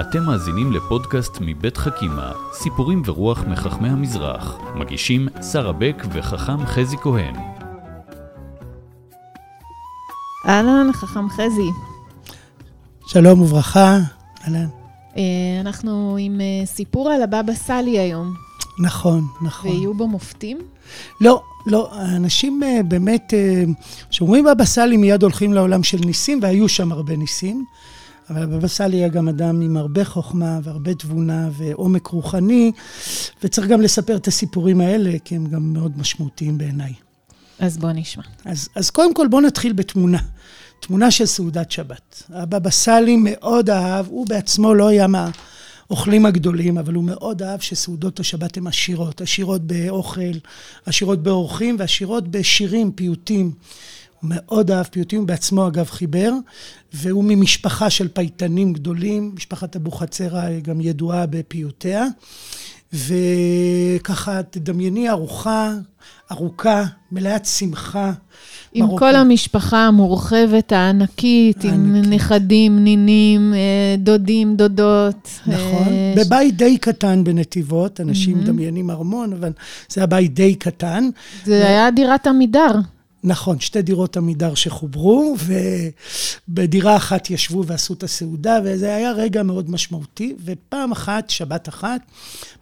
אתם מאזינים לפודקאסט מבית חכימה, סיפורים ורוח מחכמי המזרח. מגישים שרה בק וחכם חזי כהן. אהלן, חכם חזי. שלום וברכה, אהלן. אה, אנחנו עם אה, סיפור על הבבא סאלי היום, נכון, נכון. ויהיו בו מופתים? לא, לא, האנשים אה, באמת, כשאומרים בבא סאלי מיד הולכים לעולם של ניסים, והיו שם הרבה ניסים, אבל הבבא סאלי היה גם אדם עם הרבה חוכמה והרבה תבונה ועומק רוחני, וצריך גם לספר את הסיפורים האלה, כי הם גם מאוד משמעותיים בעיניי. אז בוא נשמע. אז, אז קודם כל בואו נתחיל בתמונה. תמונה של סעודת שבת. הבבא סאלי מאוד אהב, הוא בעצמו לא היה מהאוכלים הגדולים, אבל הוא מאוד אהב שסעודות השבת הן עשירות. עשירות באוכל, עשירות באורחים ועשירות בשירים, פיוטים. מאוד אהב פיוטים, בעצמו אגב חיבר, והוא ממשפחה של פייטנים גדולים, משפחת אבוחצירא גם ידועה בפיוטיה. וככה, תדמייני ארוחה ארוכה, מלאת שמחה. עם מרוקו. כל המשפחה המורחבת, הענקית, עם הענקית. נכדים, נינים, אה, דודים, דודות. נכון, אה, בבית די קטן בנתיבות, אנשים מדמיינים ארמון, אבל זה היה בית די קטן. זה היה דירת עמידר. נכון, שתי דירות עמידר שחוברו, ובדירה אחת ישבו ועשו את הסעודה, וזה היה רגע מאוד משמעותי. ופעם אחת, שבת אחת,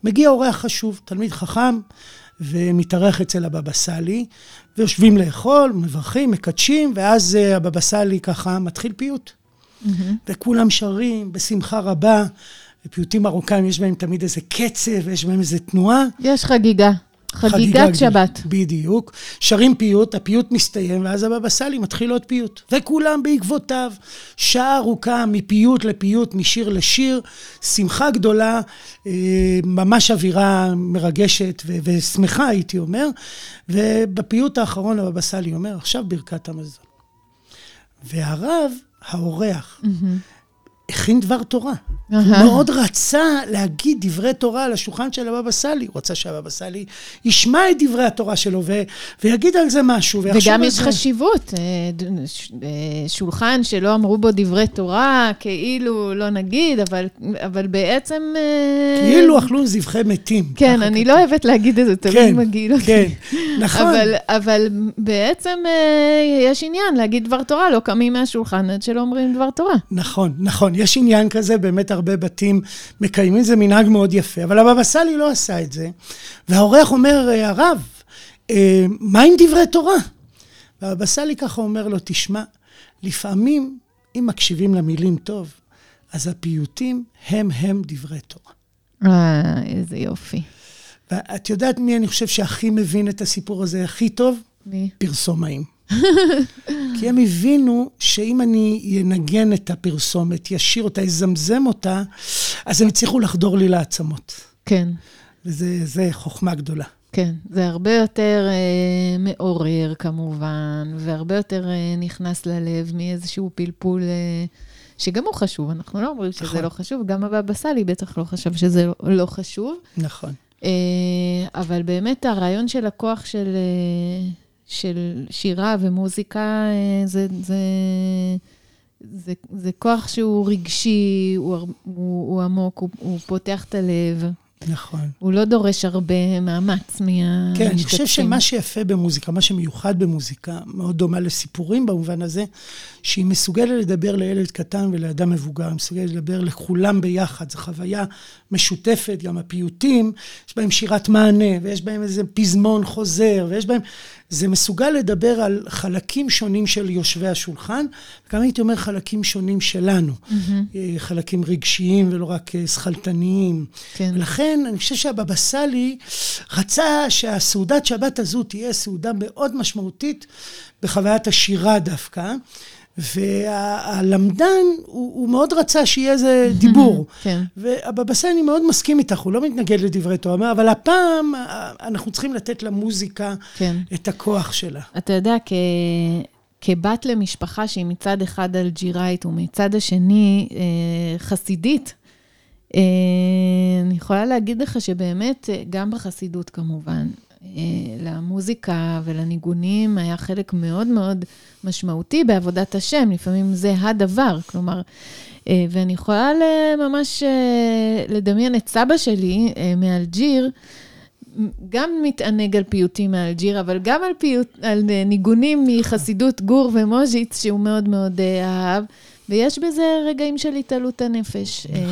מגיע אורח חשוב, תלמיד חכם, ומתארח אצל הבבא סאלי, ויושבים לאכול, מברכים, מקדשים, ואז אה, הבבא סאלי ככה מתחיל פיוט. וכולם שרים בשמחה רבה, ופיוטים מרוקאים, יש בהם תמיד איזה קצב, יש בהם איזה תנועה. יש חגיגה. חגיגת. שבת. בדיוק. שרים פיוט, הפיוט מסתיים, ואז הבבא סאלי מתחיל עוד פיוט. וכולם בעקבותיו. שעה ארוכה מפיוט לפיוט, משיר לשיר, שמחה גדולה, אה, ממש אווירה מרגשת ו- ושמחה, הייתי אומר. ובפיוט האחרון הבבא סאלי אומר, עכשיו ברכת המזון. והרב, האורח, הכין דבר תורה. הוא. מאוד רצה להגיד דברי תורה על השולחן של הבבא סאלי. הוא רצה שהבבא סאלי ישמע את דברי התורה שלו ו- ויגיד על זה משהו. וגם יש זה. חשיבות. אה, אה, שולחן שלא אמרו בו דברי תורה, כאילו, לא נגיד, אבל, אבל בעצם... אה, כאילו אכלו זבחי מתים. כן, אני כתוב. לא אוהבת להגיד את זה, תמיד כן, מגעיל אותי. כן, נכון. אבל, אבל בעצם יש עניין להגיד דבר תורה, לא קמים מהשולחן עד שלא אומרים דבר תורה. נכון, נכון. יש עניין כזה, באמת הרבה בתים מקיימים, זה מנהג מאוד יפה. אבל הבבא סאלי לא עשה את זה. והאורח אומר, "אה, הרב, אה, מה עם דברי תורה? והבבא סאלי ככה אומר לו, תשמע, לפעמים, אם מקשיבים למילים טוב, אז הפיוטים הם הם דברי תורה. אה, איזה יופי. ואת יודעת מי אני חושב שהכי מבין את הסיפור הזה הכי טוב? מי? פרסומאים. כי הם הבינו שאם אני אנגן את הפרסומת, ישיר אותה, יזמזם אותה, אז הם יצליחו לחדור לי לעצמות. כן. וזה חוכמה גדולה. כן, זה הרבה יותר אה, מעורר כמובן, והרבה יותר אה, נכנס ללב מאיזשהו פלפול, אה, שגם הוא חשוב, אנחנו לא אומרים שזה נכון. לא חשוב, גם הבבא סאלי בטח לא חשב שזה לא, לא חשוב, נכון. אה, אבל באמת הרעיון של הכוח של, אה, של שירה ומוזיקה, אה, זה, זה, זה, זה כוח שהוא רגשי, הוא, הוא, הוא עמוק, הוא, הוא פותח את הלב. נכון. הוא לא דורש הרבה מאמץ מהמשתתפים. כן, אני חושב שמה שיפה במוזיקה, מה שמיוחד במוזיקה, מאוד דומה לסיפורים במובן הזה, שהיא מסוגלת לדבר לילד קטן ולאדם מבוגר, היא מסוגלת לדבר לכולם ביחד, זו חוויה משותפת, גם הפיוטים, יש בהם שירת מענה, ויש בהם איזה פזמון חוזר, ויש בהם... זה מסוגל לדבר על חלקים שונים של יושבי השולחן, וגם הייתי אומר חלקים שונים שלנו, אה, חלקים רגשיים ולא רק אה, שכלתניים. כן. ולכן אני חושב שהבבא סאלי רצה שהסעודת שבת הזו תהיה סעודה מאוד משמעותית בחוויית השירה דווקא. והלמדן, הוא, הוא מאוד רצה שיהיה איזה דיבור. כן. סאלי, אני מאוד מסכים איתך, הוא לא מתנגד לדברי תורה, אומר, אבל הפעם אה, אנחנו צריכים לתת למוזיקה כן. את הכוח שלה. אתה יודע, כ... כבת למשפחה שהיא מצד אחד אלג'יראית ומצד השני אה, חסידית, אה, אני יכולה להגיד לך שבאמת, אה, גם בחסידות כמובן, למוזיקה ולניגונים היה חלק מאוד מאוד משמעותי בעבודת השם, לפעמים זה הדבר, כלומר, ואני יכולה ממש לדמיין את סבא שלי מאלג'יר, גם מתענג על פיוטים מאלג'יר, אבל גם על, פיוט, על ניגונים מחסידות גור ומוז'יץ, שהוא מאוד מאוד אהב. ויש בזה רגעים של התעלות הנפש. נכון.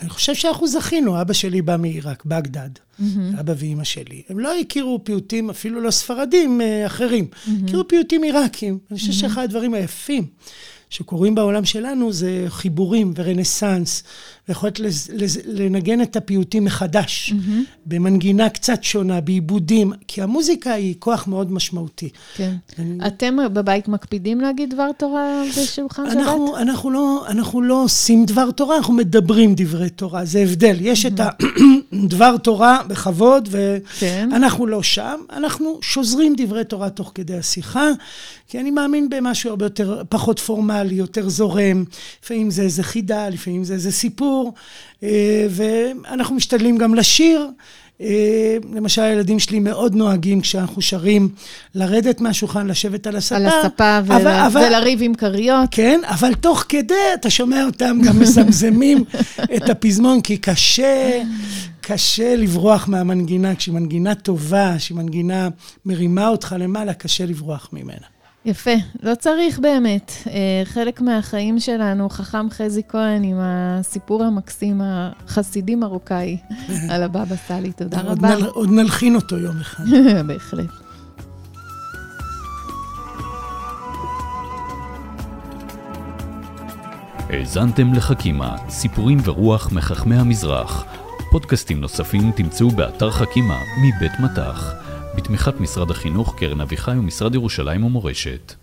אני חושב שאנחנו זכינו, אבא שלי בא מעיראק, בגדד, אבא ואימא שלי. הם לא הכירו פיוטים, אפילו לא ספרדים אה, אחרים, הכירו פיוטים עיראקים. אני חושב שאחד הדברים היפים שקורים בעולם שלנו זה חיבורים ורנסאנס, ויכולת לנגן את הפיוטים מחדש, mm-hmm. במנגינה קצת שונה, בעיבודים, כי המוזיקה היא כוח מאוד משמעותי. כן. אני... אתם בבית מקפידים להגיד דבר תורה בשולחן אנחנו, שבת? אנחנו לא, אנחנו לא עושים דבר תורה, אנחנו מדברים דברי תורה, זה הבדל. יש mm-hmm. את הדבר תורה בכבוד, ואנחנו כן. לא שם, אנחנו שוזרים דברי תורה תוך כדי השיחה, כי אני מאמין במשהו הרבה יותר, פחות פורמלי, יותר זורם. לפעמים זה איזה חידה, לפעמים זה איזה סיפור. אה, ואנחנו משתדלים גם לשיר. אה, למשל, הילדים שלי מאוד נוהגים כשאנחנו שרים, לרדת מהשולחן, לשבת על הספה. על הספה ול... אבל, אבל, ולריב עם כריות. כן, אבל תוך כדי אתה שומע אותם גם מזמזמים את הפזמון, כי קשה, קשה לברוח מהמנגינה. כשהיא מנגינה טובה, כשהיא מנגינה מרימה אותך למעלה, קשה לברוח ממנה. יפה, לא צריך באמת. אה, חלק מהחיים שלנו, חכם חזי כהן עם הסיפור המקסים, החסידי מרוקאי, על הבבא סאלי. תודה רבה. עוד נלחין אותו יום אחד. בהחלט. האזנתם לחכימה, סיפורים ורוח מחכמי המזרח. פודקאסטים נוספים תמצאו באתר חכימה מבית מטח. בתמיכת משרד החינוך, קרן אביחי ומשרד ירושלים ומורשת.